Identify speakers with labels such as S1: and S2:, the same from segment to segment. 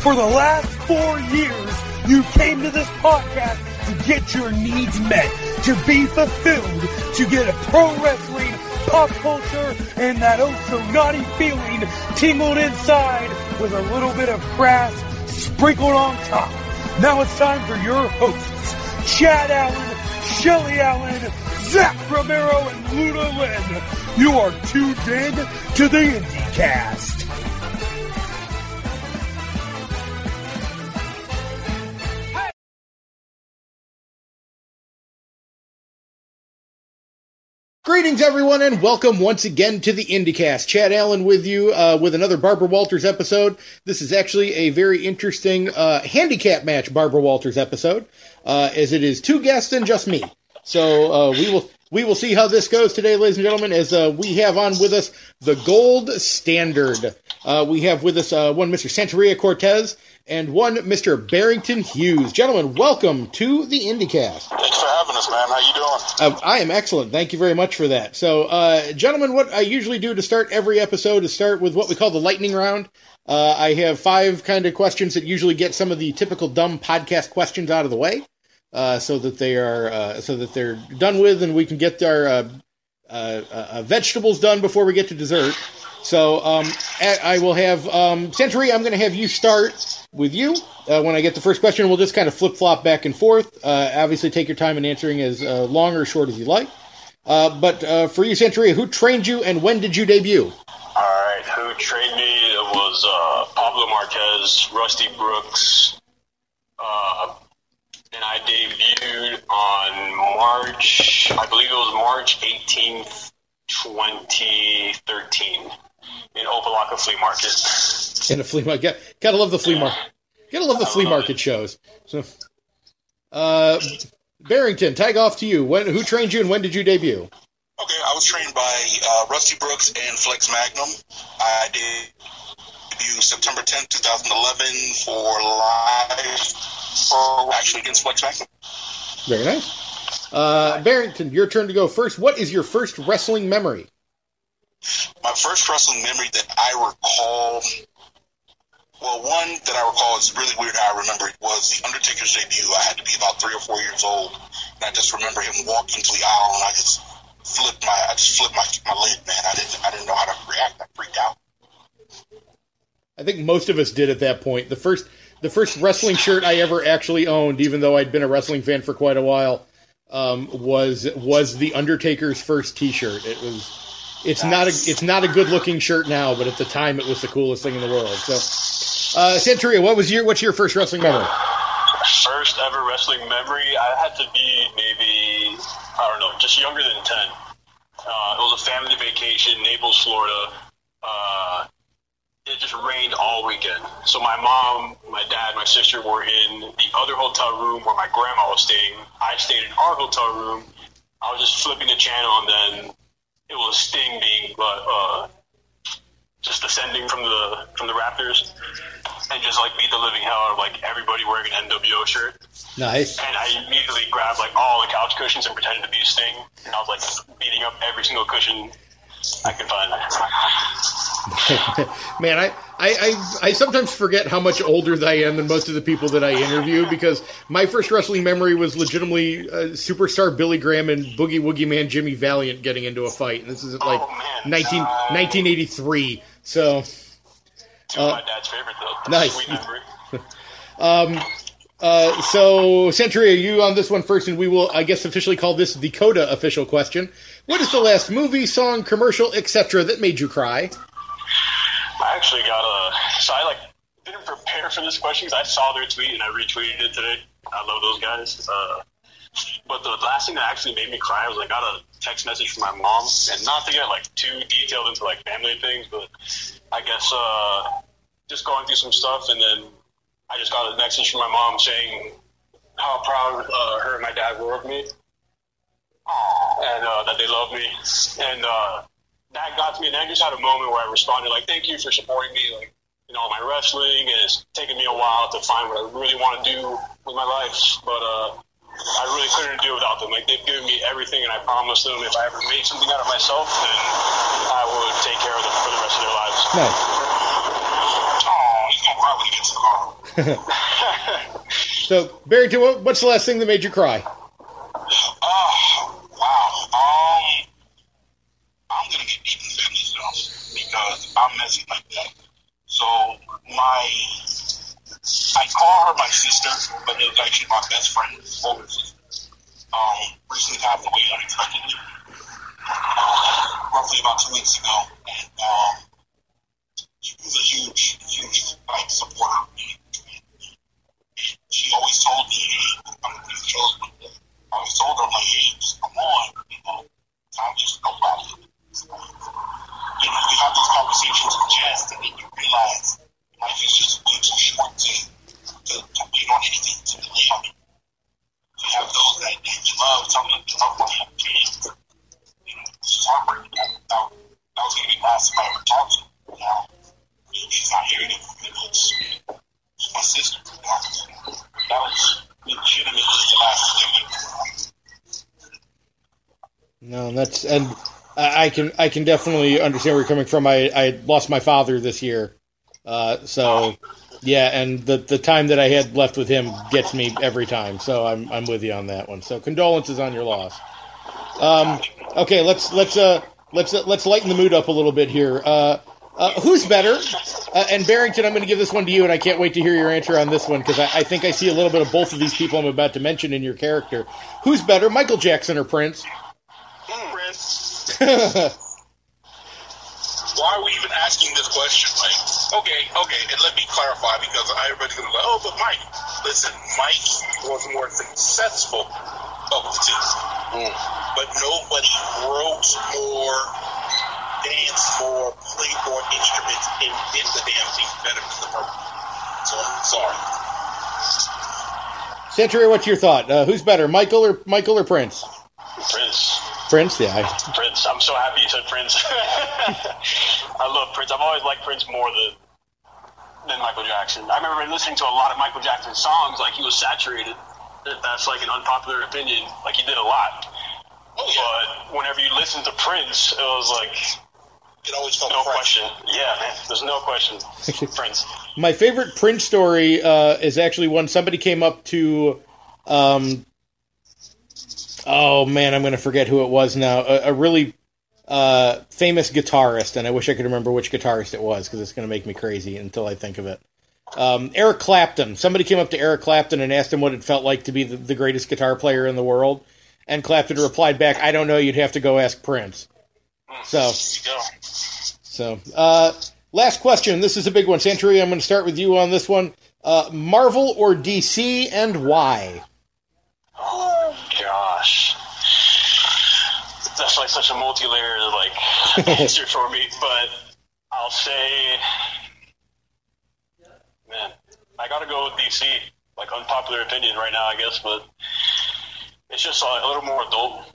S1: For the last four years, you came to this podcast to get your needs met, to be fulfilled, to get a pro wrestling, pop culture, and that oh so naughty feeling tingled inside with a little bit of grass sprinkled on top. Now it's time for your hosts, Chad Allen, Shelly Allen, Zach Romero, and Luda Lynn. You are tuned in to the IndyCast.
S2: Greetings, everyone, and welcome once again to the IndyCast. Chad Allen with you uh, with another Barbara Walters episode. This is actually a very interesting uh, handicap match Barbara Walters episode, uh, as it is two guests and just me. So uh, we will we will see how this goes today, ladies and gentlemen. As uh, we have on with us the gold standard. Uh, we have with us one Mr. Santeria Cortez and one Mr. Barrington Hughes. Gentlemen, welcome to the IndyCast.
S3: Thanks for having us, man. How you doing?
S2: Uh, I am excellent. Thank you very much for that. So, uh, gentlemen, what I usually do to start every episode is start with what we call the lightning round. Uh, I have five kind of questions that usually get some of the typical dumb podcast questions out of the way, uh, so that they are uh, so that they're done with, and we can get our uh, vegetables done before we get to dessert. So um, I will have um, Santeria. I'm going to have you start with you. Uh, when I get the first question, we'll just kind of flip flop back and forth. Uh, obviously, take your time in answering as uh, long or short as you like. Uh, but uh, for you, Century, who trained you and when did you debut?
S3: All right, who trained me it was uh, Pablo Marquez, Rusty Brooks, and I debuted on March, I believe it was March 18th, 2013 in Opa-locka Flea Market.
S2: In a flea market, gotta love the flea market. Gotta love the flea market shows. So, uh, Barrington, tag off to you. When who trained you and when did you debut?
S4: Okay, I was trained by uh, Rusty Brooks and Flex Magnum. I did debut September 10th, 2011 for live, for actually against Flex Magnum.
S2: Very nice. Uh, Barrington, your turn to go first. What is your first wrestling memory?
S4: My first wrestling memory that I recall, well, one that I recall is really weird how I remember it was The Undertaker's debut. I had to be about three or four years old, and I just remember him walking to the aisle, and I just flipped my, I just flipped my, my lid, man. I didn't, I didn't know how to react. I freaked out.
S2: I think most of us did at that point. The first, the first wrestling shirt I ever actually owned, even though I'd been a wrestling fan for quite a while, um, was was the Undertaker's first T-shirt. It was it's not a it's not a good looking shirt now, but at the time it was the coolest thing in the world. So, uh, Santeria, what was your what's your first wrestling memory?
S3: First ever wrestling memory, I had to be maybe I don't know, just younger than ten. Uh, it was a family vacation, Naples, Florida. Uh, it just rained all weekend. So my mom, my dad, my sister were in the other hotel room where my grandma was staying. I stayed in our hotel room. I was just flipping the channel, and then it was Sting being uh, just descending from the from the Raptors and just like beat the living hell out of like everybody wearing an NWO shirt.
S2: Nice.
S3: And I immediately grabbed like all the couch cushions and pretended to be Sting, and I was like beating up every single cushion I can find.
S2: Man, I, I, I, I, sometimes forget how much older I am than most of the people that I interview because my first wrestling memory was legitimately uh, superstar Billy Graham and Boogie Woogie Man Jimmy Valiant getting into a fight. And this is like
S3: oh,
S2: 19, 1983. So.
S3: Two uh, my dad's favorite, though.
S2: Nice. um, uh, so, Santeria, you on this one first, and we will, I guess, officially call this the Coda official question. What is the last movie, song, commercial, etc. that made you cry?
S3: I actually got a. So I like didn't prepare for this question because I saw their tweet and I retweeted it today. I love those guys. Uh, but the last thing that actually made me cry was I got a text message from my mom, and not to get like too detailed into like family things, but I guess uh, just going through some stuff, and then I just got a message from my mom saying how proud uh, her and my dad were of me, and uh, that they love me, and uh, that got to me. And I just had a moment where I responded like, "Thank you for supporting me, like you know, my wrestling, and it's taken me a while to find what I really want to do with my life, but uh, I really couldn't do it without them. Like they've given me everything, and I promised them if I ever made something out of myself, then I would take care of them for the rest of their lives.
S2: Nice.
S4: Oh, you gonna cry when you get to the car.
S2: so, Barrington, what, what's the last thing that made you cry?
S4: Oh, wow. Um, I'm gonna get deep in family stuff because I'm messy like that. So my, I call her my sister, but it was actually my best friend, older sister. Um, recently passed away unexpectedly, uh, roughly about two weeks ago, and um, she was a huge, huge like supporter of me. And she always told me, "Hey, I'm gonna do the shows with you." I always told her, like, hey, just come on, you know, time just go by. You know, you have those conversations with jest, and then you realize life is just way too short to, to, to wait on anything to delay on it. To have those that, that you love telling you, love what you can. You know, it's just heartbreaking. That, that, that was going to be the last time I ever talked to her. You know, she's not hearing it from me. It's, it's my sister. You know? That was legitimately the last thing.
S2: No, that's and I can I can definitely understand where you're coming from. I I lost my father this year, uh, so yeah, and the the time that I had left with him gets me every time. So I'm I'm with you on that one. So condolences on your loss. Um, okay, let's let's uh let's uh, let's lighten the mood up a little bit here. Uh, uh, who's better? Uh, and Barrington, I'm going to give this one to you, and I can't wait to hear your answer on this one because I, I think I see a little bit of both of these people I'm about to mention in your character. Who's better, Michael Jackson or Prince?
S4: Why are we even asking this question, Mike? Okay, okay, and let me clarify because everybody's gonna go, oh, but Mike, listen, Mike was more successful of the two, but nobody wrote more, danced more, played more instruments, and did the damn thing better than the purple. So I'm sorry.
S2: Santori, what's your thought? Uh, who's better, Michael or Michael or Prince?
S3: Prince.
S2: Prince, yeah. I,
S3: Prince. I'm so happy you said Prince. I love Prince. I've always liked Prince more than than Michael Jackson. I remember listening to a lot of Michael Jackson songs, like he was saturated. If that's like an unpopular opinion, like he did a lot.
S4: Oh yeah,
S3: But whenever you listen to Prince, it was like
S4: it always felt
S3: no
S4: fresh.
S3: question. Yeah, man. There's no question. Prince.
S2: my favorite Prince story uh, is actually one somebody came up to. Um, oh man, I'm going to forget who it was now. A, a really uh, famous guitarist, and I wish I could remember which guitarist it was because it's going to make me crazy until I think of it. Um, Eric Clapton. Somebody came up to Eric Clapton and asked him what it felt like to be the, the greatest guitar player in the world, and Clapton replied back, "I don't know. You'd have to go ask Prince." So.
S4: You go.
S2: So, uh, last question. This is a big one. Santori, I'm going to start with you on this one. Uh, Marvel or DC, and why?
S3: Oh gosh. That's like such a multi-layered like answer for me, but I'll say, man, I gotta go with DC. Like unpopular opinion right now, I guess, but it's just like, a little more adult.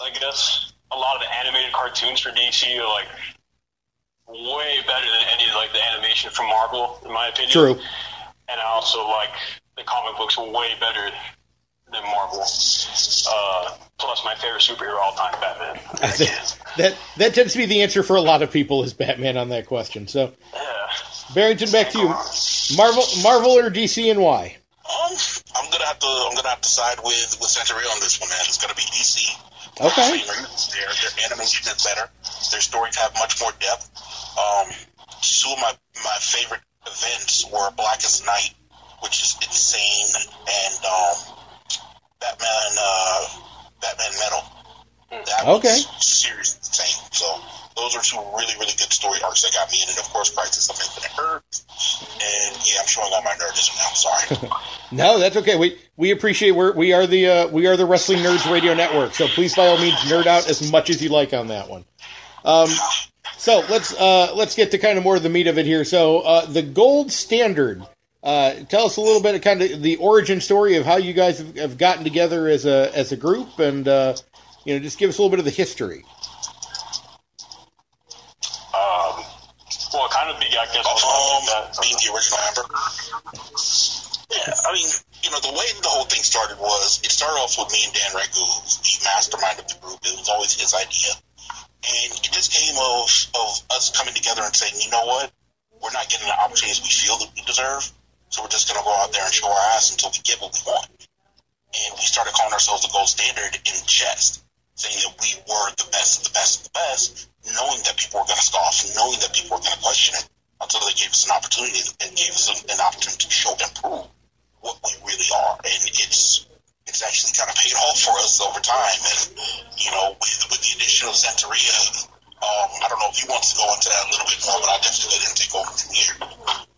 S3: I guess a lot of the animated cartoons for DC are like way better than any like the animation from Marvel, in my opinion.
S2: True.
S3: And I also like the comic books way better than Marvel. Uh, plus, my favorite superhero of all time, Batman.
S2: that that tends to be the answer for a lot of people is Batman on that question. So,
S3: Yeah.
S2: Barrington, back to you. Marvel, Marvel or DC, and why?
S4: Um, I'm gonna have to I'm gonna have to side with with Santeria on this one, man. It's gonna be DC.
S2: Okay.
S4: Their their animation is better. Their stories have much more depth. Um, two of my my favorite events were Blackest Night, which is insane, and um, Batman uh, Batman Metal. That
S2: Okay.
S4: was serious insane. So those are two really really good story arcs that got me in, and of course Crisis of Infinite Earth. And yeah, I'm showing all my nerdism now. Sorry.
S2: No, that's okay. We we appreciate we're, we are the uh, we are the Wrestling Nerds Radio Network. So please, by all means, nerd out as much as you like on that one. Um, so let's uh, let's get to kind of more of the meat of it here. So uh, the gold standard. Uh, tell us a little bit of kind of the origin story of how you guys have, have gotten together as a as a group, and uh, you know, just give us a little bit of the history.
S3: Um, well, it kind of began, I guess,
S4: Um,
S3: like
S4: being the original member. Yeah, I mean, you know, the way the whole thing started was it started off with me and Dan Regu, who's the mastermind of the group. It was always his idea, and it just came of of us coming together and saying, you know what, we're not getting the opportunities we feel that we deserve. So we're just going to go out there and show our ass until we get what we want. And we started calling ourselves the gold standard in jest, saying that we were the best of the best of the best, knowing that people were going to scoff, knowing that people were going to question it, until they gave us an opportunity and gave us an, opportunity to show and prove what we really are. And it's it's actually kind of paid off for us over time. And you know, with, with the addition of Santeria, um, I don't know if he wants to go into that a little bit more, but I'll definitely let him take over from here.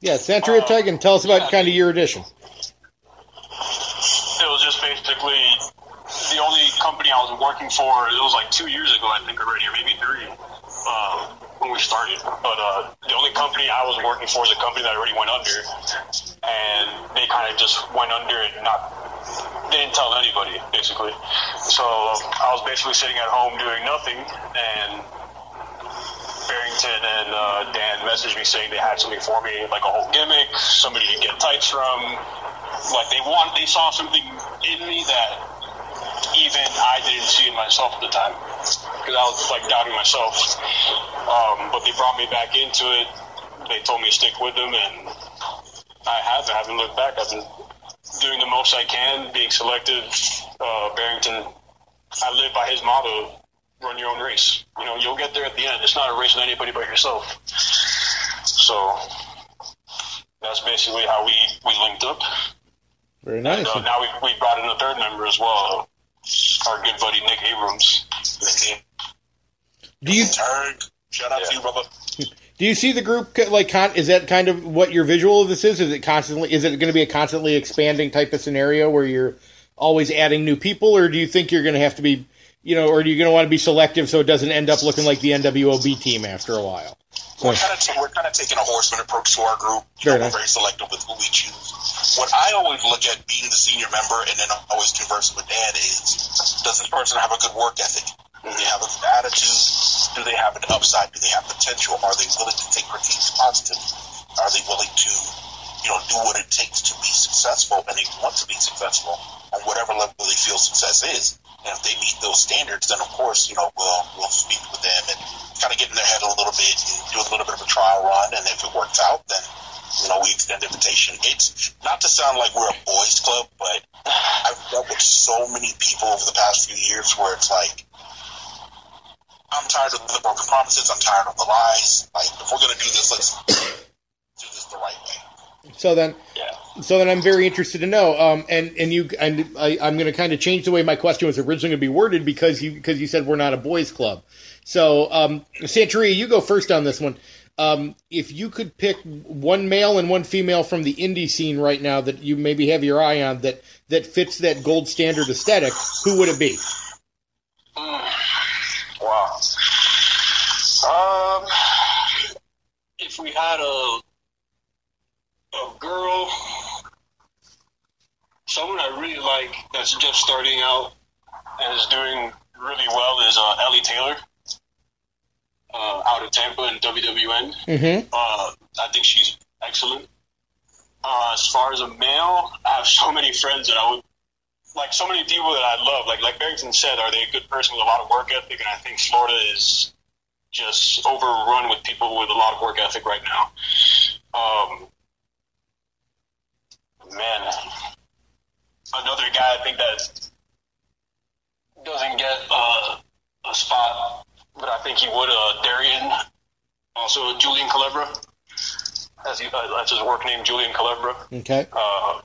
S2: Yeah, Santeria Tegan, tell us about kind of your edition.
S3: It was just basically the only company I was working for. It was like two years ago, I think already, or maybe three. Uh, when we started, but uh, the only company I was working for is a company that already went under, and they kind of just went under and not they didn't tell anybody basically. So I was basically sitting at home doing nothing, and Barrington and uh, Dan messaged me saying they had something for me, like a whole gimmick, somebody to get tights from. Like they want, they saw something in me that even I didn't see in myself at the time because I was like doubting myself. Um, but they brought me back into it. They told me to stick with them, and I have. I haven't looked back. I've been doing the most I can, being selective. Uh, Barrington, I live by his motto: run your own race. You know, you'll get there at the end. It's not a race with anybody but yourself. So that's basically how we we linked up.
S2: Very nice.
S3: And, uh, now we we brought in a third member as well, our good buddy Nick Abrams.
S4: Nick
S2: Do you
S4: Turg, shout out to you, brother.
S2: do you see the group like con- is that kind of what your visual of this is? Is it constantly is it going to be a constantly expanding type of scenario where you're always adding new people, or do you think you're going to have to be you know, or are you going to want to be selective so it doesn't end up looking like the NWOB team after a while?
S4: We're kind of ta- we're kind of taking a horseman approach to our group. You
S2: Very
S4: know, we're very selective with who we choose. What I always look at being the senior member and then always conversing with Dan is, does this person have a good work ethic? Do they have a good attitude? Do they have an upside? Do they have potential? Are they willing to take critiques positive? Are they willing to, you know, do what it takes to be successful and they want to be successful on whatever level they feel success is? And if they meet those standards, then of course, you know, we'll we'll speak with them and kind of get in their head a little bit and do a little bit of a trial run. And if it works out, then you know we extend the invitation. It's not to sound like we're a boys club, but I've dealt with so many people over the past few years where it's like. I'm tired of the broken promises. I'm tired of the lies. Like, if we're gonna do this, let's do this the right way.
S2: So then. So then I'm very interested to know. Um, and and you and I, I'm going to kind of change the way my question was originally going to be worded because you because you said we're not a boys club. So, um, Santeria, you go first on this one. Um, if you could pick one male and one female from the indie scene right now that you maybe have your eye on that that fits that gold standard aesthetic, who would it be?
S3: Wow. Um, if we had a a girl, someone I really like that's just starting out and is doing really well is uh, Ellie Taylor, uh, out of Tampa in WWN.
S2: Mm-hmm.
S3: Uh, I think she's excellent. Uh, as far as a male, I have so many friends that I would like so many people that I love. Like like Barrington said, are they a good person with a lot of work ethic? And I think Florida is just overrun with people with a lot of work ethic right now. Um, man, guy I think that doesn't get uh, a spot, but I think he would. Uh, Darian, also Julian Calebra. That's, he, uh, that's his work name, Julian Calebra.
S2: Okay.
S3: Uh,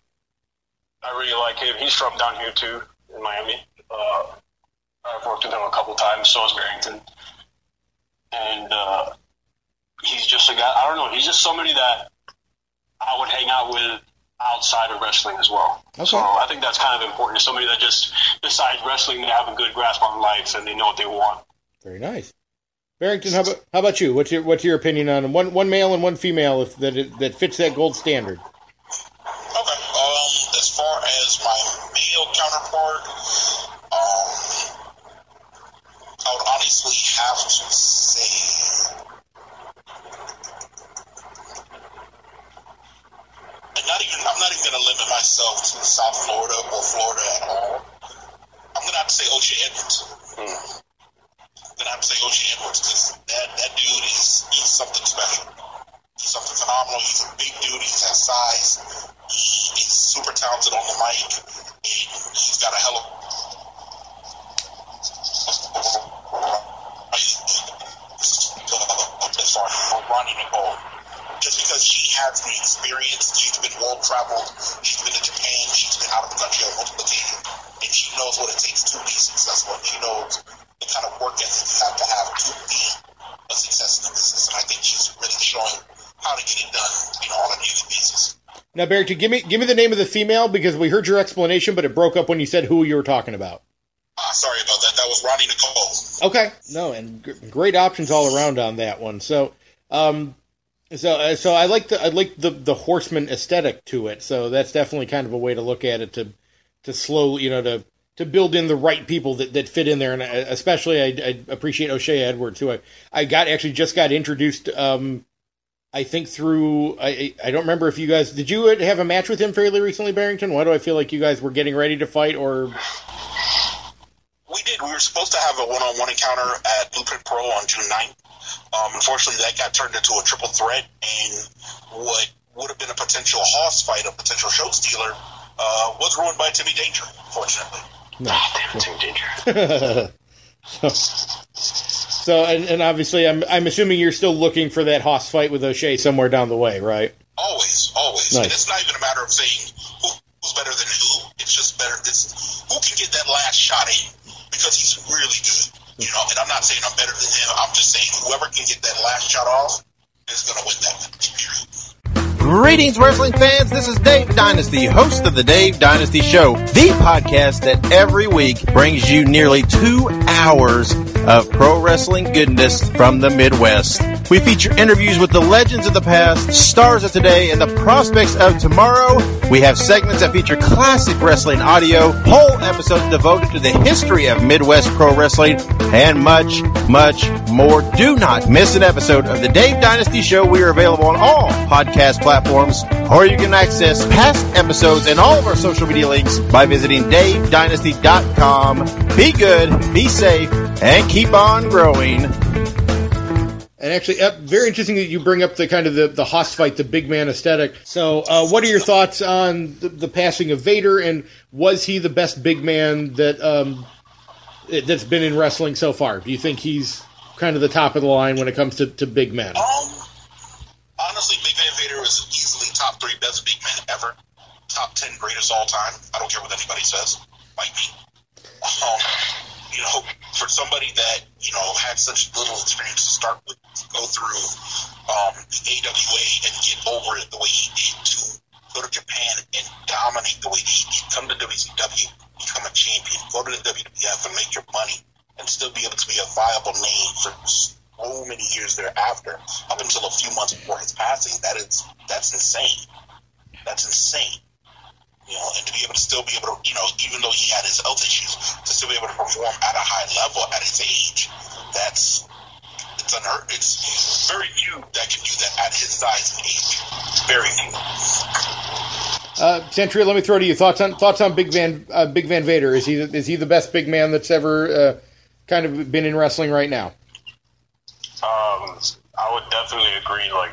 S3: I really like him. He's from down here too, in Miami. Uh, I've worked with him a couple times. So has Barrington, and uh, he's just a guy. I don't know. He's just somebody that I would hang out with outside of wrestling as well.
S2: Okay.
S3: So I think that's kind of important. To somebody that just besides wrestling, they have a good grasp on life and they know what they want.
S2: Very nice. Barrington, how about how about you? What's your what's your opinion on one one male and one female if that that fits that gold standard?
S4: Okay. Um, as far as my male counterpart, um, I would honestly have to say, and not even I'm not even going to limit myself to South Florida or Florida at all. I'm going to have to say O'Shea Edwards. Hmm. I'm going to have to say O'Shea Edwards because that that dude is he's something special. He's something phenomenal. He's a big dude. He has size. He, he's super talented on the mic. He's got a hell of Ronnie Nicole. Just because she has the experience, she's been world traveled, she's been to Japan, out of the country on multiple occasions, and she knows what it takes to be successful. And she knows the kind of work ethic you have to have to be a success in the business. And I think she's really showing how to get it done, you know, on a daily basis.
S2: Now, Barrington, give me give me the name of the female because we heard your explanation, but it broke up when you said who you were talking about.
S4: Ah, sorry about that. That was Ronnie Nicole.
S2: Okay, no, and g- great options all around on that one. So, um, so uh, so I like the I like the the horseman aesthetic to it. So that's definitely kind of a way to look at it to to slow you know to to build in the right people that, that fit in there, and I, especially I, I appreciate O'Shea Edwards, who I I got actually just got introduced. Um, I think through I I don't remember if you guys did you have a match with him fairly recently, Barrington. Why do I feel like you guys were getting ready to fight or
S4: We did. We were supposed to have a one-on-one encounter at Blueprint Pro on June 9th. Um, unfortunately, that got turned into a triple threat, and what would have been a potential hoss fight, a potential show stealer, uh, was ruined by Timmy Danger, fortunately.
S2: no?
S3: Damn, Tim Danger.
S2: so, so and, and obviously, I'm I'm assuming you're still looking for that hoss fight with O'Shea somewhere down the way, right?
S4: Always, always.
S2: Nice.
S4: And it's not even a matter of saying who, who's better than who. It's just better. It's who can get that last shot in because he's really good. You know, and I'm not saying I'm better than him. I'm just saying whoever can get that last shot off is going to win that.
S5: Greetings, wrestling fans. This is Dave Dynasty, host of the Dave Dynasty Show, the podcast that every week brings you nearly two hours of pro wrestling goodness from the Midwest. We feature interviews with the legends of the past, stars of today, and the prospects of tomorrow. We have segments that feature classic wrestling audio, whole episodes devoted to the history of Midwest pro wrestling, and much, much more. Do not miss an episode of the Dave Dynasty Show. We are available on all podcast platforms, or you can access past episodes and all of our social media links by visiting davedynasty.com. Be good, be safe, and keep on growing.
S2: And actually, uh, very interesting that you bring up the kind of the the hoss fight, the big man aesthetic. So, uh, what are your thoughts on the, the passing of Vader, and was he the best big man that um, that's been in wrestling so far? Do you think he's kind of the top of the line when it comes to, to big men?
S4: Um, honestly, Big Van Vader is easily top three best big men ever. Top ten greatest all time. I don't care what anybody says. Might be. Um, you know, for somebody that you know had such little experience to start with, go through um, the AWA and get over it the way he did, to go to Japan and dominate the way he did, come to WCW, become a champion, go to the WWF and make your money, and still be able to be a viable name for so many years thereafter, up until a few months before his passing. That is that's insane. That's insane. You know, and to be able to still be able to, you know, even though he had his health issues, to still be able to perform at a high level at his age, that's it's unheard. It's very few that can do that at his size and age. Very few.
S2: Santria, let me throw to you thoughts on thoughts on Big Van uh, Big Van Vader. Is he is he the best big man that's ever uh, kind of been in wrestling right now?
S3: Um, I would definitely agree. Like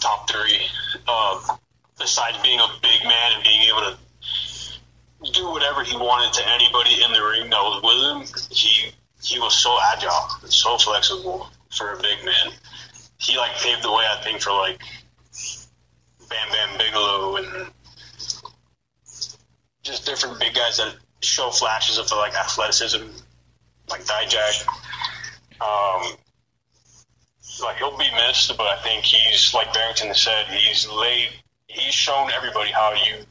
S3: top three. Um, besides being a big man and being able to do whatever he wanted to anybody in the ring that was with him, he he was so agile, and so flexible for a big man. He like paved the way, I think, for like Bam Bam Bigelow and just different big guys that show flashes of like athleticism, like Dijak. Um, like he'll be missed, but I think he's like Barrington said, he's laid, he's shown everybody how you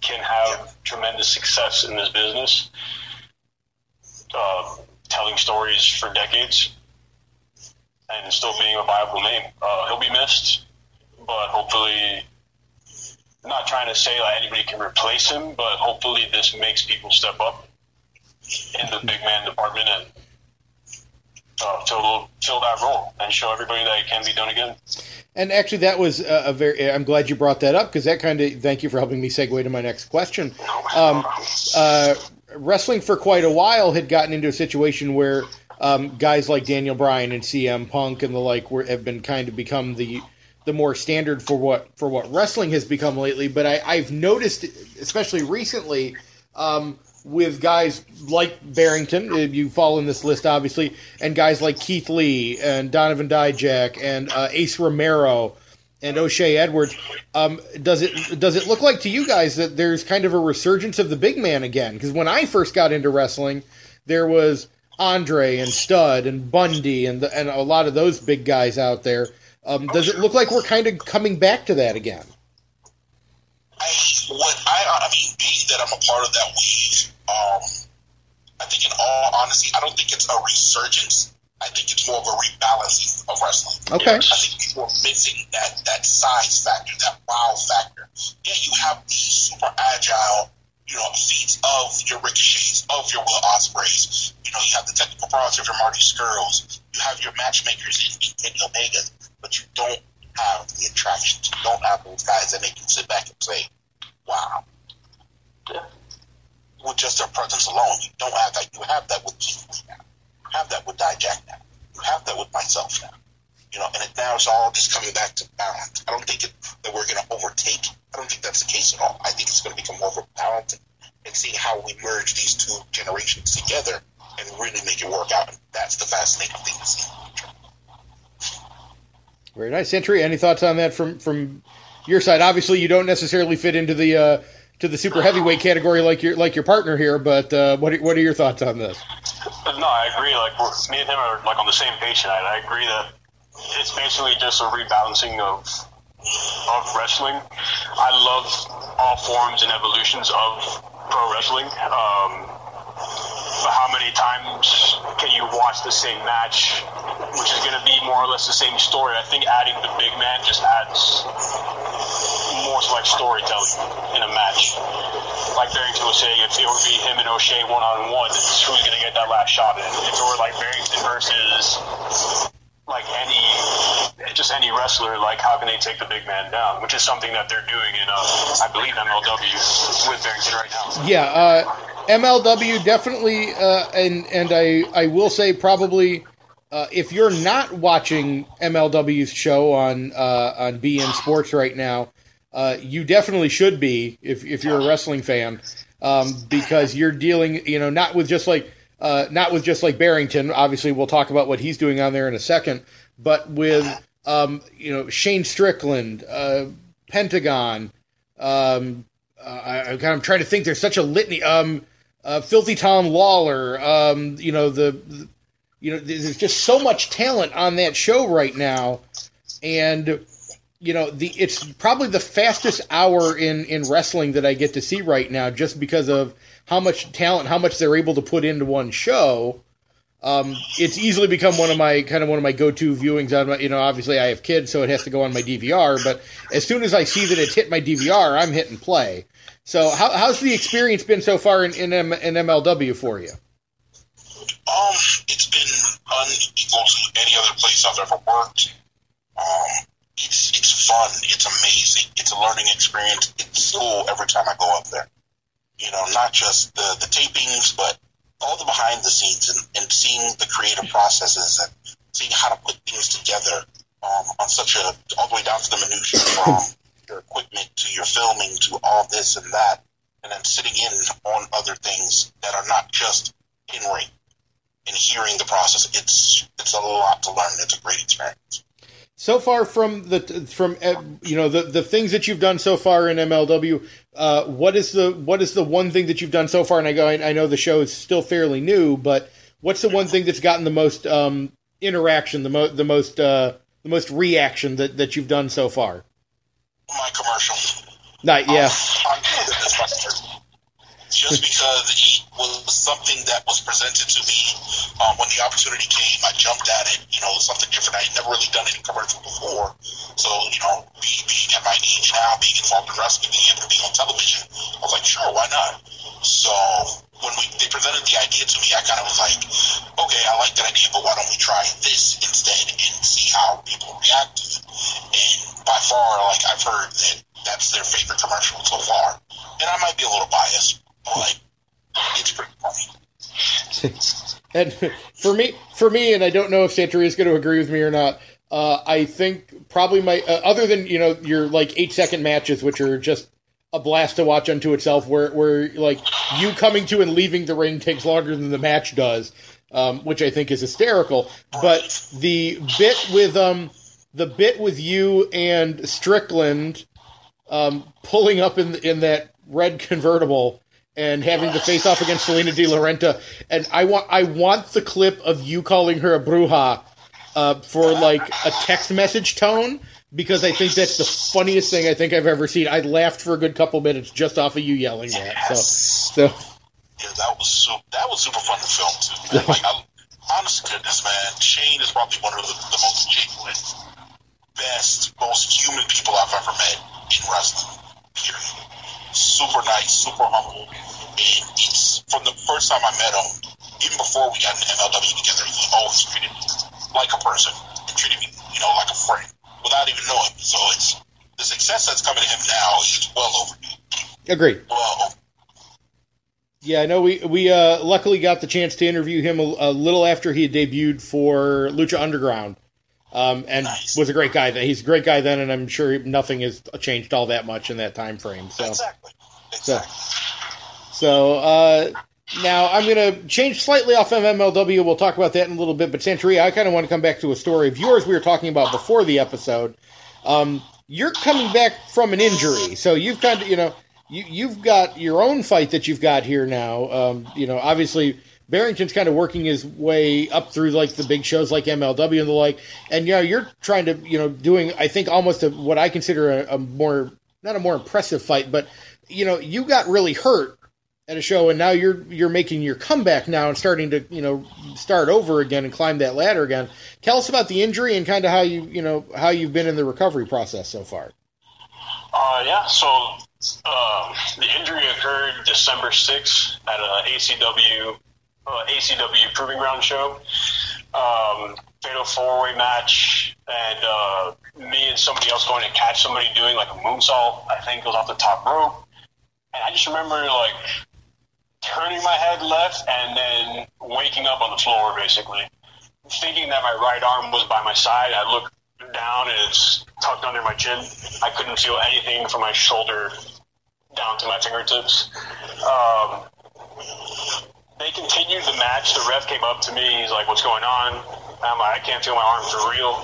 S3: can have tremendous success in this business, uh, telling stories for decades, and still being a viable name. Uh, he'll be missed, but hopefully, not trying to say like anybody can replace him, but hopefully this makes people step up in the big man department and uh, fill fill that role and show everybody that it can be done again.
S2: And actually, that was a, a very. I'm glad you brought that up because that kind of. Thank you for helping me segue to my next question. Um, uh, wrestling for quite a while had gotten into a situation where um, guys like Daniel Bryan and CM Punk and the like were, have been kind of become the the more standard for what for what wrestling has become lately. But I, I've noticed, especially recently, um, with guys like Barrington, you fall in this list, obviously, and guys like Keith Lee and Donovan Dijak and uh, Ace Romero and O'Shea Edwards. Um, does it does it look like to you guys that there's kind of a resurgence of the big man again? Because when I first got into wrestling, there was Andre and Stud and Bundy and the, and a lot of those big guys out there. Um, does it look like we're kind of coming back to that again?
S4: I, what I, I mean, being that I'm a part of that wave, um, I think in all honesty, I don't think it's a resurgence. I think it's more of a rebalancing of wrestling.
S2: Okay.
S4: I think people are missing that that size factor, that wow factor. Yeah, you have these super agile, you know, feats of your ricochets, of your Will Ospreays. You know, you have the technical prowess of your Marty Scurlls. You have your matchmakers in, in Kenny Omega, but you don't have the attractions. You don't have those guys that make you sit back and say, "Wow." With just their presence alone, you don't have that. You have that with Keith Lee now. You have that with Dijak now. You have that with myself now. You know, and it, now it's all just coming back to balance. I don't think it, that we're going to overtake. I don't think that's the case at all. I think it's going to become more of a balance and seeing how we merge these two generations together and really make it work out. And that's the fascinating thing to see.
S2: Very nice, Entry. Any thoughts on that from from your side? Obviously, you don't necessarily fit into the uh, to the super heavyweight category like your like your partner here, but uh, what are, what are your thoughts on this?
S3: No, I agree. Like me and him are like on the same page tonight. I agree that it's basically just a rebalancing of of wrestling. I love all forms and evolutions of pro wrestling. Um, how many times can you watch the same match, which is going to be more or less the same story? I think adding the big man just adds more like storytelling in a match. Like Barrington was saying, if it would be him and O'Shea one on one, who's going to get that last shot in? If it were like Barrington versus like any just any wrestler, like how can they take the big man down? Which is something that they're doing in, uh, I believe, MLW with Barrington right now.
S2: Yeah, uh, MLW definitely, uh, and and I I will say probably. Uh, if you're not watching MLW's show on uh, on beIN Sports right now, uh, you definitely should be if if you're a wrestling fan, um, because you're dealing, you know, not with just like uh, not with just like Barrington. Obviously, we'll talk about what he's doing on there in a second, but with um, you know Shane Strickland, uh, Pentagon. Um, uh, I, I'm kind of trying to think. There's such a litany. Um, uh, Filthy Tom Lawler. Um, you know the, the, you know there's just so much talent on that show right now, and you know the it's probably the fastest hour in in wrestling that I get to see right now, just because of how much talent, how much they're able to put into one show. Um, it's easily become one of my kind of one of my go-to viewings. On my, you know, obviously I have kids, so it has to go on my DVR. But as soon as I see that it's hit my DVR, I'm hitting play. So how, how's the experience been so far in in, M, in MLW for you?
S4: Um, it's been unequal to any other place I've ever worked. Um, it's it's fun. It's amazing. It's a learning experience. It's cool every time I go up there. You know, not just the the tapings, but all the behind the scenes and, and seeing the creative processes and seeing how to put things together um, on such a all the way down to the minutia from your equipment to your filming to all this and that, and then sitting in on other things that are not just in ring and hearing the process. It's it's a lot to learn. It's a great experience.
S2: So far from the from uh, you know the the things that you've done so far in MLW, uh, what is the what is the one thing that you've done so far? And I go, I know the show is still fairly new, but what's the one thing that's gotten the most um, interaction, the most the most uh, the most reaction that that you've done so far?
S4: My commercial.
S2: Not yeah.
S4: I'm good at this myself. Just because it was something that was presented to me um, when the opportunity came, I jumped at it. You know, something different. I had never really done any commercial before. So, you know, being, being at my age now, being involved in wrestling, being able to be on television, I was like, sure, why not? So when we they presented the idea to me, I kind of was like, okay, I like that idea, but why don't we try this instead and see how people react to it? And by far, like I've heard that that's their favorite commercial so far, and I might be a little biased, but like it's pretty funny.
S2: and for me, for me, and I don't know if Santori is going to agree with me or not. Uh, I think probably my uh, other than you know your like eight second matches, which are just a blast to watch unto itself, where where like you coming to and leaving the ring takes longer than the match does, um, which I think is hysterical. But the bit with um the bit with you and Strickland um, pulling up in in that red convertible and having to face off against Salina De La Renta, and I want I want the clip of you calling her a bruja uh, for like a text message tone because I think that's the funniest thing I think I've ever seen. I laughed for a good couple minutes just off of you yelling that. So, so
S4: Yeah, that was super, that was super fun to film too. Like, I, honest goodness, man, Shane is probably one of the, the most genuine, best, most human people I've ever met in wrestling. Period. Super nice, super humble, and it's from the first time I met him, even before we got in MLW together, he always treated me like a person and treated me, you know, like a friend without even knowing. So it's the success that's coming to him now is well overdue.
S2: Agree.
S4: Well,
S2: Yeah, I know. We we uh, luckily got the chance to interview him a, a little after he had debuted for Lucha Underground, um, and
S4: Nice.
S2: was a great guy. Then he's a great guy then, and I'm sure nothing has changed all that much in that time frame. So.
S4: exactly. Exactly.
S2: So uh, now I'm going to change slightly off of MLW. We'll talk about that in a little bit. But Santeria, I kind of want to come back to a story of yours we were talking about before the episode. Um, you're coming back from an injury, so you've kind of you know you you've got your own fight that you've got here now. Um, you know, obviously. Barrington's kind of working his way up through like the big shows like MLW and the like, and you know you're trying to you know doing I think almost a, what I consider a, a more not a more impressive fight, but you know you got really hurt at a show and now you're you're making your comeback now and starting to you know start over again and climb that ladder again. Tell us about the injury and kind of how you you know how you've been in the recovery process so far.
S3: Uh, yeah, so um, the injury occurred December 6th at a ACW uh, ACW Proving Ground show. Um, fatal four way match, and uh, me and somebody else going to catch somebody doing like a moonsault. I think was off the top rope, and I just remember like turning my head left and then waking up on the floor basically, thinking that my right arm was by my side. I looked down and it's tucked under my chin. I couldn't feel anything from my shoulder down to my fingertips. Um, they continued the match. The ref came up to me. He's like, "What's going on?" I'm like, "I can't feel my arms are real.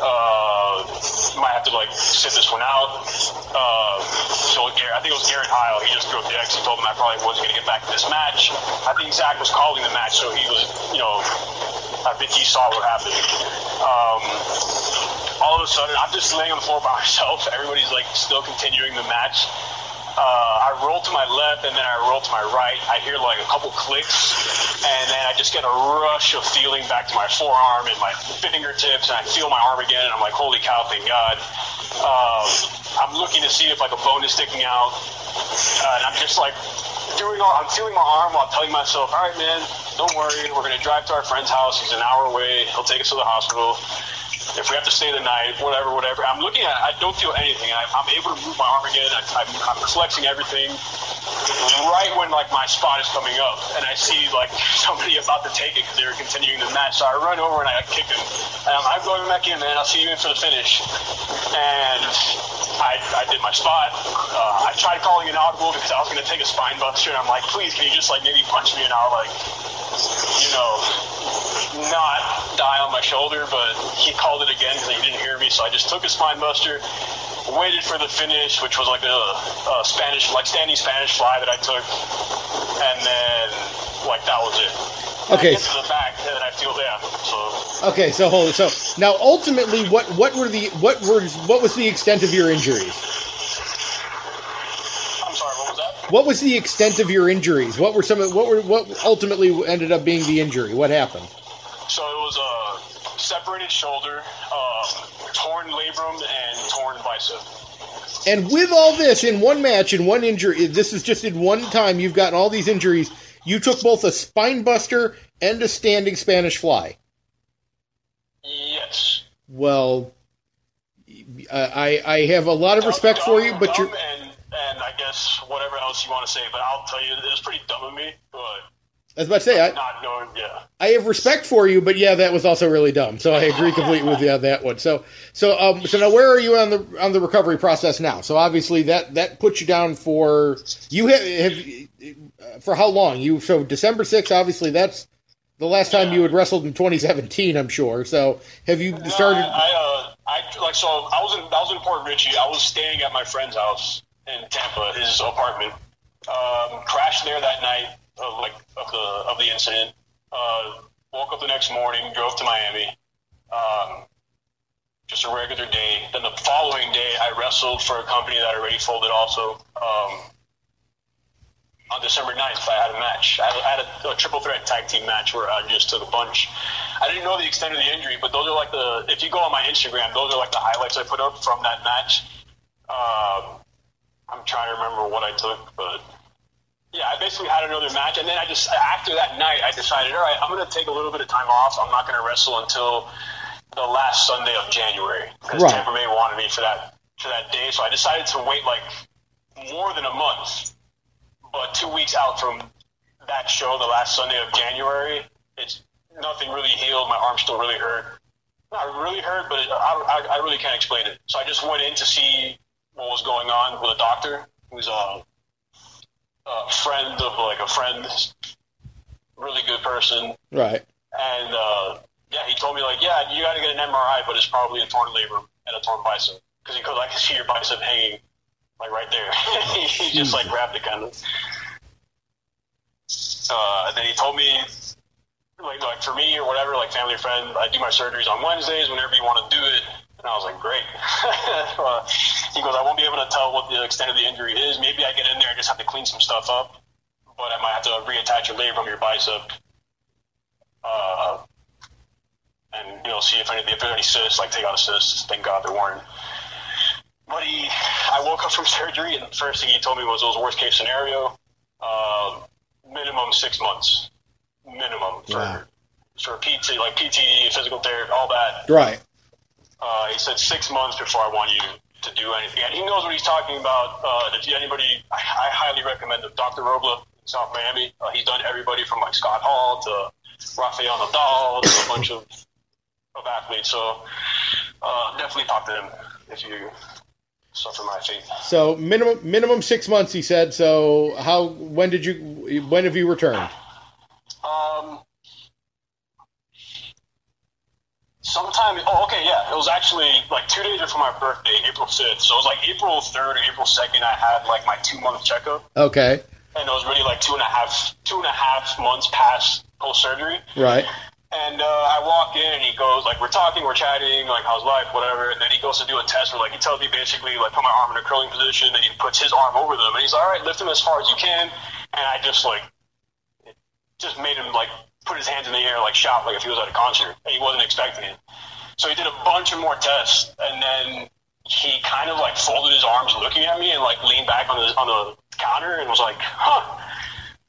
S3: Uh, might have to like sit this one out." Uh, so I think it was Garrett Heil. He just threw up the X. He told him I probably wasn't going to get back to this match. I think Zach was calling the match, so he was, you know, I think he saw what happened. Um, all of a sudden, I'm just laying on the floor by myself. Everybody's like still continuing the match. Uh, I roll to my left and then I roll to my right. I hear like a couple clicks, and then I just get a rush of feeling back to my forearm and my fingertips, and I feel my arm again, and I'm like, holy cow, thank God. Um, I'm looking to see if like a bone is sticking out, uh, and I'm just like doing all, I'm feeling my arm while telling myself, all right, man, don't worry, we're gonna drive to our friend's house. He's an hour away. He'll take us to the hospital if we have to stay the night, whatever, whatever. I'm looking at, I don't feel anything. I, I'm able to move my arm again. I, I'm, I'm flexing everything. Right when like my spot is coming up, and I see like somebody about to take it because they were continuing the match, so I run over and I kick him. And I'm, I'm going back in, man. I'll see you in for the finish. And I, I did my spot. Uh, I tried calling an audible because I was going to take a spine buster, and I'm like, please, can you just like maybe punch me? And I'll like, you know, not die on my shoulder, but he called it again because he didn't hear me. So I just took a spine buster, waited for the finish, which was like a, a Spanish, like standing Spanish fly that I took, and then like that was it.
S2: Okay.
S3: I get to the back, and then I feel yeah. So
S2: okay so hold so now ultimately what what were the what were what was the extent of your injuries
S3: I'm sorry. What was that?
S2: what was the extent of your injuries what were some of what were what ultimately ended up being the injury what happened
S3: So it separated shoulder, um, torn labrum, and torn bicep.
S2: And with all this in one match, in one injury, this is just in one time, you've gotten all these injuries. You took both a spine buster and a standing Spanish fly.
S3: Yes.
S2: Well, I I have a lot of respect
S3: Dumb-
S2: for you, but you're
S3: and and I guess whatever else you want to say, but I'll tell you it was pretty dumb of me. But
S2: I was about to say, I,
S3: knowing. Yeah.
S2: I have respect for you, but yeah, that was also really dumb. So I agree completely with you on that one. So, so, um, so now where are you on the on the recovery process now? So obviously that that puts you down for you have, have for how long? You so December sixth. Obviously, that's the last time you had wrestled in 2017. I'm sure. So have you started?
S3: No, I, I, uh, I like so I was in I was in Port Richey. I was staying at my friend's house in Tampa, his apartment. Um, crashed there that night of like of the of the incident. Uh, woke up the next morning, drove to Miami. Um, just a regular day. Then the following day, I wrestled for a company that already folded. Also, um, on December 9th, I had a match. I had, a, a, triple threat tag team match where I just took a bunch. I didn't know the extent of the injury, but those are like the. If you go on my Instagram, those are like the highlights I put up from that match. Um, I'm trying to remember what I took, but yeah, I basically had another match, and then I just after that night, I decided, all right, I'm going to take a little bit of time off. I'm not going to wrestle until the last Sunday of January because
S2: Right.
S3: Tampa Bay wanted me for that for that day. So I decided to wait like more than a month, but two weeks out from that show, the last Sunday of January, it's nothing really healed. My arm still really hurt. Not really hurt, but it, I, I, I really can't explain it. So I just went in to see what was going on with a doctor who's a, a friend of like a friend, really good person,
S2: right.
S3: and uh, yeah, he told me like, yeah, you got to get an MRI, but it's probably a torn labrum and a torn bicep because he could like see your bicep hanging like right there. he just like grabbed it kind of. Uh, and then he told me like like for me or whatever, like family or friend, I do my surgeries on Wednesdays whenever you want to do it. And I was like, great. uh, he goes, I won't be able to tell what the extent of the injury is. Maybe I get in there and just have to clean some stuff up, but I might have to reattach your labrum, your bicep, uh, and you know, see if any if there any cysts, like take out a cyst. Thank God there weren't. But he, I woke up from surgery, and the first thing he told me was it was worst case scenario, uh, minimum six months, minimum for
S2: Wow.
S3: for PT, like PT, physical therapy, all that.
S2: Right.
S3: Uh, he said six months before I want you to do anything, and he knows what he's talking about. Uh, if anybody, I, I highly recommend him. Dr. Robla in South Miami. Uh, he's done everybody from like Scott Hall to Rafael Nadal to a bunch of of athletes. So uh, definitely talk to him if you suffer my fate.
S2: So minimum minimum six months. He said. So how? When did you? When have you returned?
S3: Um, sometime. Oh, okay, yeah. It was actually like two days before my birthday, April fifth. So it was like April third or April second. I had like my two month checkup,
S2: Okay.
S3: and it was really like two and a half, two and a half months past post surgery.
S2: Right.
S3: And uh, I walk in, and he goes like, "We're talking, we're chatting, like how's life, whatever." And then he goes to do a test where like he tells me basically like put my arm in a curling position, and he puts his arm over them, and he's like, "All right, lift them as far as you can." And I just like, it just made him like put his hands in the air, like shout, like if he was at a concert, and he wasn't expecting it. So he did a bunch of more tests, and then he kind of like folded his arms, looking at me, and like leaned back on the on the counter, and was like, "Huh."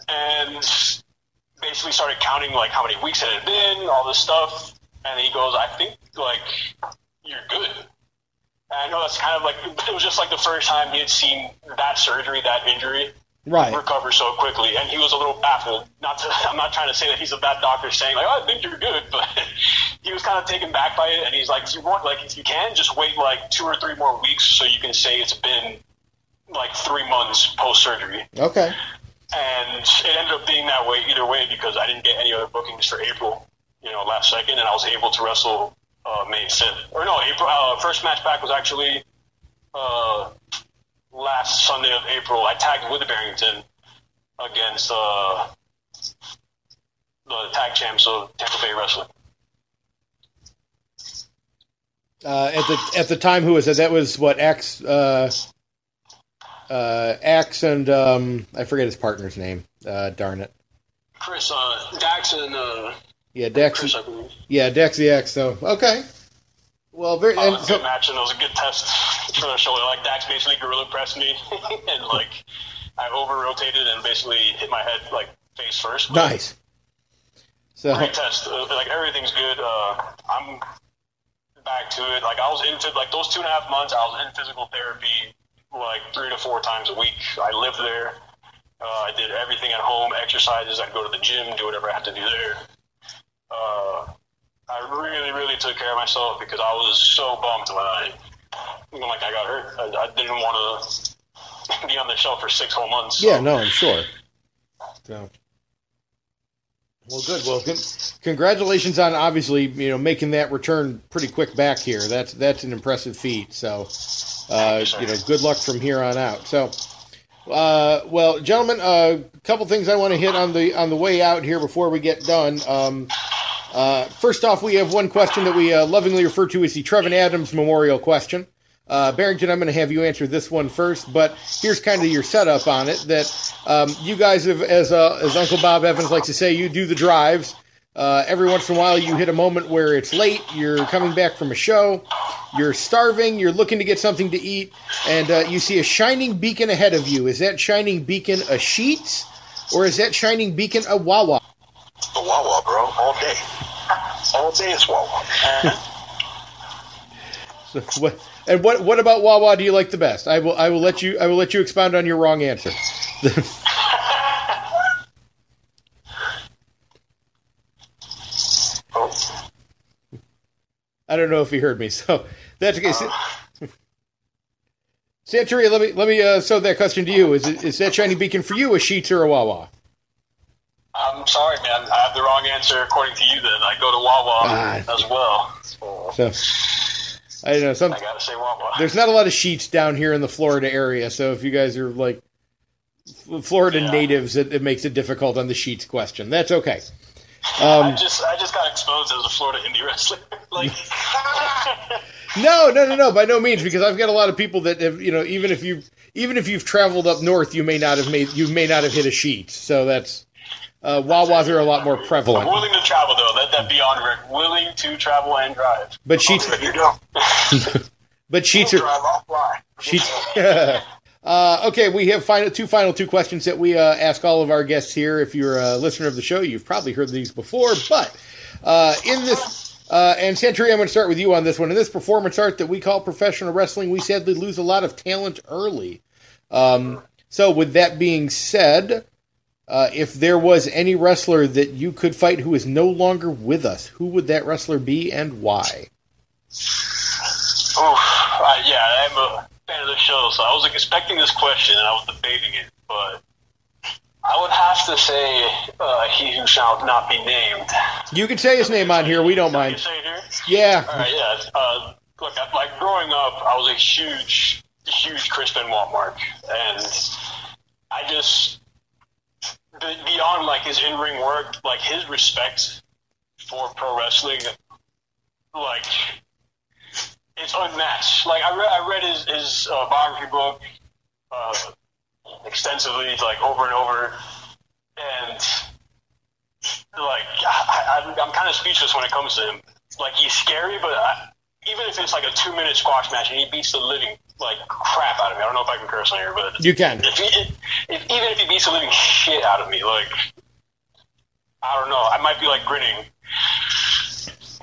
S3: And basically started counting like how many weeks it had been, all this stuff, and he goes, "I think like you're good." And I know that's kind of like it was just like the first time he had seen that surgery, that injury
S2: Right.
S3: recover so quickly, and he was a little baffled. Not to, I'm not trying to say that he's a bad doctor saying like, "Oh, I think you're good," but he was kind of taken back by it, and he's like, "If you want, like, if you can, just wait like two or three more weeks so you can say it's been like three months post surgery."
S2: Okay.
S3: and it ended up being that way either way because I didn't get any other bookings for April, you know, last second, and I was able to wrestle uh, May fifth or no April. Uh, first match back was actually uh, last Sunday of April. I tagged with Barrington against uh, the tag champs of Tampa Bay Wrestling.
S2: Uh, at the at the time, who was it? That was what X. Uh, uh, X and um, I forget his partner's name. Uh, darn it.
S3: Chris uh, Dax and uh,
S2: Yeah, Dex.
S3: Chris, I believe.
S2: Yeah, Dex the X. So okay. Well, very.
S3: Uh,
S2: And
S3: it was a
S2: so,
S3: good match, and it was a good test for the shoulder. Like Dax basically gorilla pressed me, and like I over rotated and basically hit my head like face first.
S2: nice. So
S3: Great test. Uh, like everything's good. Uh, I'm back to it. Like I was in phys- like those two and a half months. I was in physical therapy like three to four times a week. I lived there, Uh, I did everything at home, exercises. I'd go to the gym, do whatever I had to do there. Uh, I really, really took care of myself because I was so bummed when I, when like I got hurt. I, I didn't want to be on the shelf for six whole months. so-
S2: Yeah, no, I'm sure. So, well, good. Well, con- congratulations on obviously you know making that return pretty quick back here. That's that's an impressive feat. So, uh, you know, good luck from here on out. So, uh, well, gentlemen, a couple things I want to hit on the on the way out here before we get done. Um, uh, first off, we have one question that we uh, lovingly refer to as the Trevin Adams Memorial question. Uh, Barrington, I'm going to have you answer this one first, but here's kind of your setup on it. That um, you guys have, as uh, as Uncle Bob Evans likes to say, you do the drives. Uh, every once in a while, you hit a moment where it's late. You're coming back from a show. You're starving. You're looking to get something to eat, and uh, you see a shining beacon ahead of you. Is that shining beacon a Sheets, or is that shining beacon a Wawa?
S4: The Wawa, bro, all day. Day it's Wawa.
S2: So what, and what what about Wawa do you like the best? I will I will let you I will let you expound on your wrong answer.
S4: Oh,
S2: I don't know if he heard me. So that's okay. Sa- Santeria, let me let me uh, so that question to you: Is it, is that shiny beacon for you a Sheets or a Wawa?
S3: I'm sorry, man. I have the wrong answer according to you. Then I go to Wawa
S2: Ah.
S3: as well. So
S2: I don't know some.
S3: I gotta say Wawa.
S2: There's not a lot of Sheets down here in the Florida area, so if you guys are like Florida
S3: Yeah.
S2: natives, it, it makes it difficult on the Sheets question. That's okay.
S3: I
S2: Um,
S3: just I just got exposed as a Florida indie wrestler. like,
S2: No, no, no, no, by no means, because I've got a lot of people that have, you know, even if you even if you've traveled up north, you may not have made you may not have hit a sheet. So that's uh, Wawas are a lot more prevalent.
S3: I'm willing to travel though. Let that be on record. Willing to travel and drive.
S2: but sheets,
S4: if you don't,
S2: but sheets are
S4: drive
S2: sheets. uh, okay, we have final two final two questions that we uh, ask all of our guests here. If you're a listener of the show, you've probably heard these before, but uh, in this. Uh, and Santeria, I'm going to start with you on this one. In this performance art that we call professional wrestling, we sadly lose a lot of talent early. Um, so, with that being said, uh, if there was any wrestler that you could fight who is no longer with us, who would that wrestler be and why?
S3: Oh, uh, yeah, I'm a fan of the show, so I was expecting this question and I was debating it, but I would have to say uh, he who shall not be named.
S2: You can say his name on here. We don't mind.
S3: say it here?
S2: Yeah.
S3: All right, yeah. Uh, look, I, like growing up, I was a huge, huge Chris Benoit mark, and I just beyond like his in ring work, like his respect for pro wrestling, like it's unmatched. Like I read, I read his his uh, biography book uh, extensively, like over and over, and like I, I'm kind of speechless when it comes to him. Like he's scary, but I, even if it's like a two minute squash match and he beats the living like crap out of me, I don't know if I can curse on here, but
S2: You can.
S3: if, he, if even if he beats the living shit out of me, like I don't know, I might be like grinning,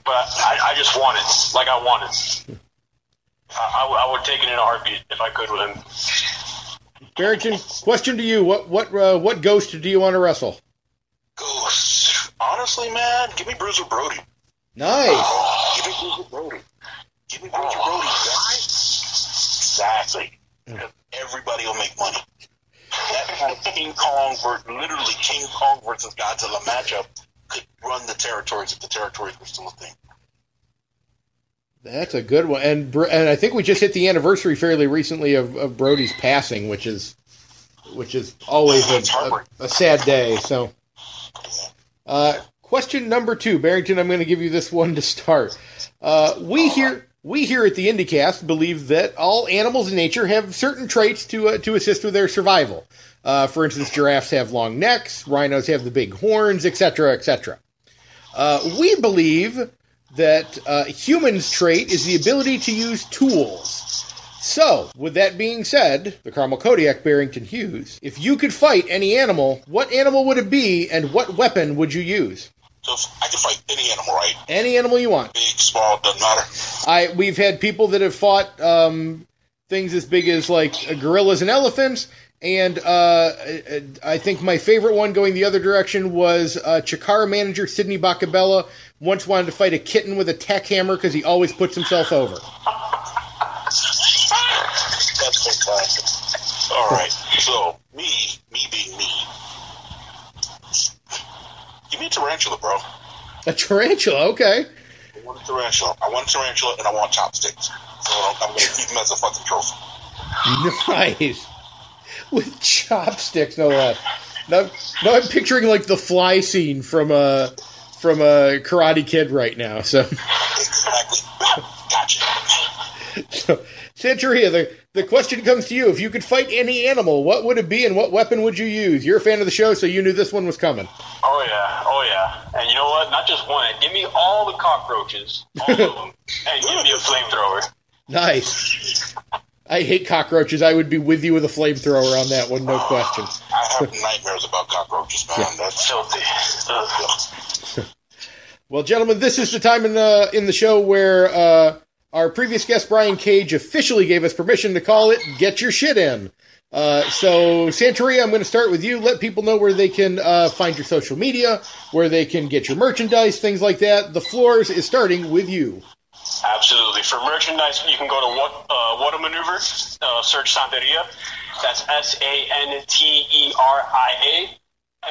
S3: but I, I just want it. Like I want it. I, I, would- I would take it in a heartbeat if I could with him.
S2: Barrington, question to you: What what uh, what ghost do you want to wrestle?
S4: Ghost. Honestly, man, give me Bruiser Brody.
S2: Nice.
S4: Oh, give me Bruiser Brody. Give me Bruiser Brody. Why? Exactly. Everybody will make money. That kind of King Kong, literally King Kong versus Godzilla matchup could run the territories if the territories were still a thing.
S2: That's a good one, and and I think we just hit the anniversary fairly recently of, of Brody's passing, which is which is always a, a, a sad day. So, uh, question number two, Barrington. I'm going to give you this one to start. Uh, we here we here at the IndyCast believe that all animals in nature have certain traits to uh, to assist with their survival. Uh, for instance, giraffes have long necks, rhinos have the big horns, etc., etc. Uh, we believe that uh, humans' trait is the ability to use tools. So, with that being said, the Carmel Kodiak Barrington Hughes, if you could fight any animal, what animal would it be and what weapon would you use?
S4: I can fight any animal, right?
S2: Any animal you want.
S4: Big, small, doesn't matter.
S2: I we've had people that have fought um, things as big as like gorillas and elephants, And uh, I think my favorite one going the other direction was uh, Chikara manager Sidney Bakabella once wanted to fight a kitten with a tech hammer because he always puts himself over.
S4: That's fantastic. All right, so me, me being me, give me a tarantula, bro.
S2: A tarantula, okay.
S4: I want a tarantula. I want a tarantula, and I want chopsticks. So I'm, I'm going to keep them as a fucking trophy.
S2: Nice. With chopsticks, no uh, less. Now, now I'm picturing like the fly scene from a from a Karate Kid right now. So,
S4: Exactly. Gotcha.
S2: so Santeria, the the question comes to you: If you could fight any animal, what would it be, and what weapon would you use? You're a fan of the show, so you knew this one was coming.
S3: Oh yeah, oh yeah. And you know what? Not just one. Give me all the cockroaches, all of them, and give me a flamethrower.
S2: Nice. I hate cockroaches. I would be with you with a flamethrower on that one, no question.
S4: I have nightmares about cockroaches, man. That's
S3: Filthy.
S2: Well, gentlemen, this is the time in the in the show where uh, our previous guest Brian Cage officially gave us permission to call it "Get Your Shit In." Uh, so, Santeria, I'm going to start with you. Let people know where they can uh, find your social media, where they can get your merchandise, things like that. The floors is starting with you.
S3: Absolutely. For merchandise, you can go to what uh, a Maneuver, uh, search Santeria. That's S A N T E R I A.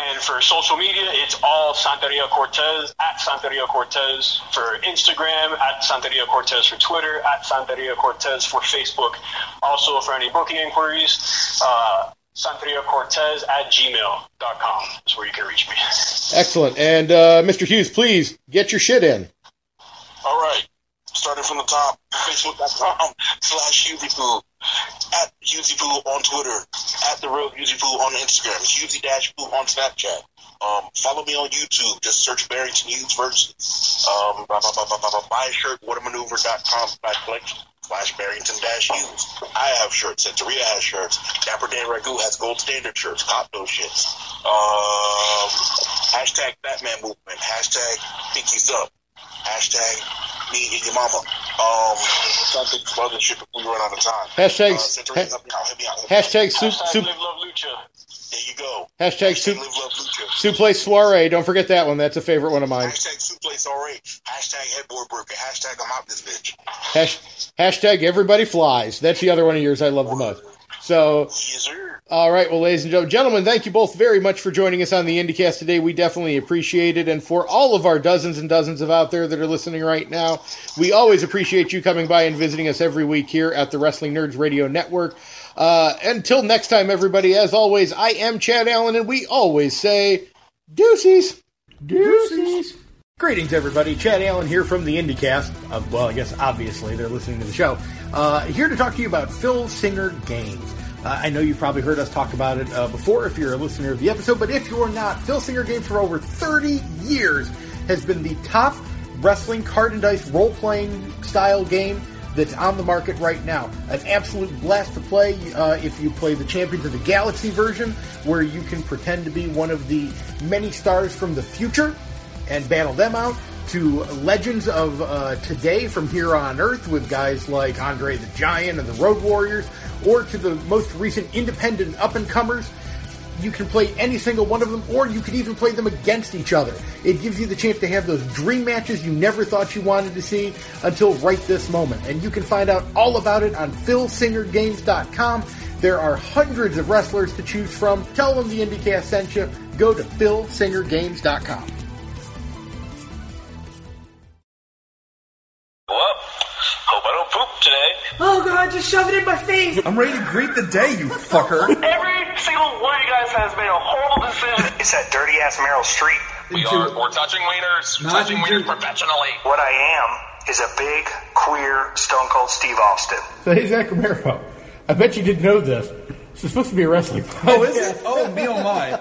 S3: And for social media, it's all Santeria Cortez at Santeria Cortez for Instagram, at Santeria Cortez for Twitter, at Santeria Cortez for Facebook. Also, for any booking inquiries, uh, Santeria Cortez at gmail.com is where you can reach me.
S2: Excellent. And uh, Mr. Hughes, please get your shit in.
S4: Starting from the top, Facebook.com slash HughesPoo, at HughesPoo on Twitter, at the real HughesPoo on Instagram, Hughesy Dash Poo on Snapchat. Um, follow me on YouTube. Just search Barrington Hughes versus. Um, blah, blah, blah. buy a shirt, whatamaneuver.com slash collection slash Barrington dash Hughes. I have shirts. Santeria has shirts. Dapper Dan Ragu has gold standard shirts. Cop those shits. Um, hashtag Batman movement. Hashtag Pinkies up. Hashtag me and your mama. Um, trying to think of some other shit before we run out of time.
S2: Hashtag-
S4: Uh, Santeria, help me out. Help me out. help.
S2: Hashtag soup,
S3: Hashtag
S2: soup,
S3: Live Love Lucha.
S4: There you go.
S2: hashtag
S4: Hashtag
S2: soup,
S4: live love lucha.
S2: suplex soiree. Don't forget that one. That's a favorite one of mine.
S4: Hashtag suplex already. Hashtag headboard breaker. Hashtag I'm out this bitch.
S2: Hash, hashtag everybody flies. That's the other one of yours I love the most. So,
S4: Yes,
S2: all right, well, ladies and gentlemen, gentlemen, thank you both very much for joining us on the IndyCast today. We definitely appreciate it. And for all of our dozens and dozens of out there that are listening right now, we always appreciate you coming by and visiting us every week here at the Wrestling Nerds Radio Network. Uh, until next time, everybody, as always, I am Chad Allen, and we always say deuces. Deuces. Greetings, everybody. Chad Allen here from the IndyCast. Uh, well, I guess obviously they're listening to the show. Uh, here to talk to you about Fil Singer Games. Uh, I know you've probably heard us talk about it uh, before if you're a listener of the episode, but if you're not, Fil Singer Games for over 30 years has been the top wrestling card and dice role playing style game that's on the market right now. An absolute blast to play uh, if you play the Champions of the Galaxy version, where you can pretend to be one of the many stars from the future and battle them out to legends of uh, today from here on Earth with guys like Andre the Giant and the Road Warriors, or to the most recent independent up and comers. You can play any single one of them, or you could even play them against each other. It gives you the chance to have those dream matches you never thought you wanted to see until right this moment. And you can find out all about it on FilSingerGames.com. There are hundreds of wrestlers to choose from. Tell them the IndyCast sent you. Go to
S3: FilSingerGames.com.
S6: Oh god, just shove it in my face!
S7: I'm ready to greet the day, you fucker.
S3: Every single one of you guys has made a horrible decision.
S8: It's that dirty ass Meryl Streep.
S7: We
S9: are, we're touching wieners.
S7: Not
S9: touching
S7: into-
S9: wieners professionally.
S8: What I am is a big, queer, stone cold Steve Austin.
S2: So hey, Zach Romero, I bet you didn't know this. This is supposed to be a wrestling
S7: Oh, is it? Oh, me oh my.